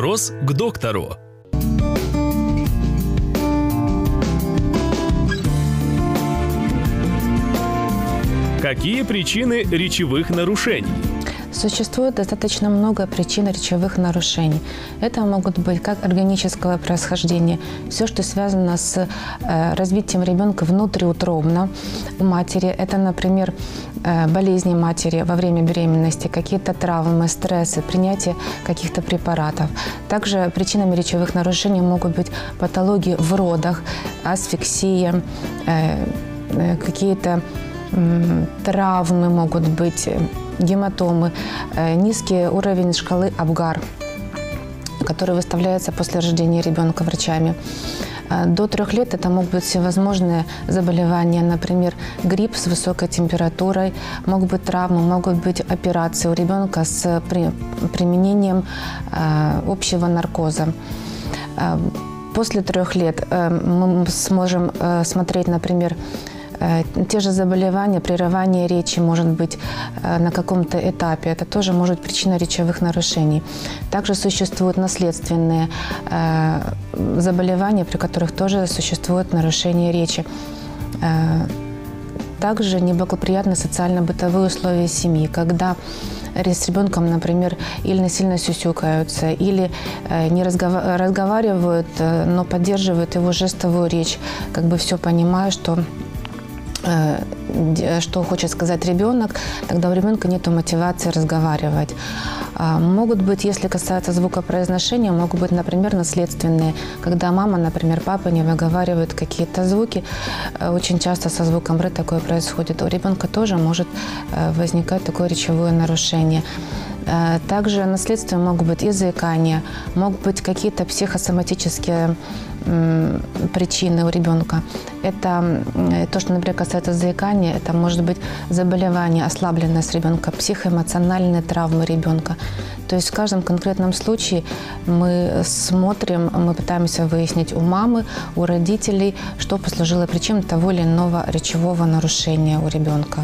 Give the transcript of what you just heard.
Вопрос к доктору. Какие причины речевых нарушений? Существует достаточно много причин речевых нарушений. Это могут быть как органического происхождения, все, что связано с э, развитием ребенка внутриутробно у матери. Это, например, болезни матери во время беременности, какие-то травмы, стрессы, принятие каких-то препаратов. Также причинами речевых нарушений могут быть патологии в родах, асфиксия, э, э, какие-то травмы могут быть, э, гематомы, э, низкий уровень шкалы Абгар, который выставляется после рождения ребенка врачами. Э, До трех лет это могут быть всевозможные заболевания, например, грипп с высокой температурой, могут быть травмы, могут быть операции у ребенка с при- применением э, общего наркоза. Э, После трех лет мы сможем смотреть, например, Те же заболевания, прерывание речи может быть э, на каком-то этапе. Это тоже может быть причина речевых нарушений. Также существуют наследственные э, заболевания, при которых тоже существует нарушение речи. Э, Также неблагоприятны социально-бытовые условия семьи, когда с ребенком, например, или насильно сюсюкаются, или э, не разгова- разговаривают, э, но поддерживают его жестовую речь, как бы все понимая, что э, что хочет сказать ребенок, тогда у ребенка нет мотивации разговаривать. А, Могут быть, если касается звукопроизношения, могут быть, например, наследственные, когда мама, например, папа не выговаривают какие-то звуки. Э, Очень часто со звуком «р» такое происходит. У ребенка тоже может э, возникать такое речевое нарушение. Э, Также наследствием могут быть и заикания, могут быть какие-то психосоматические причины у ребенка. Это то, что, например, касается заикания, это может быть заболевание, ослабленность ребенка, психоэмоциональные травмы ребенка. То есть в каждом конкретном случае мы смотрим, мы пытаемся выяснить у мамы, у родителей, что послужило причиной того или иного речевого нарушения у ребенка.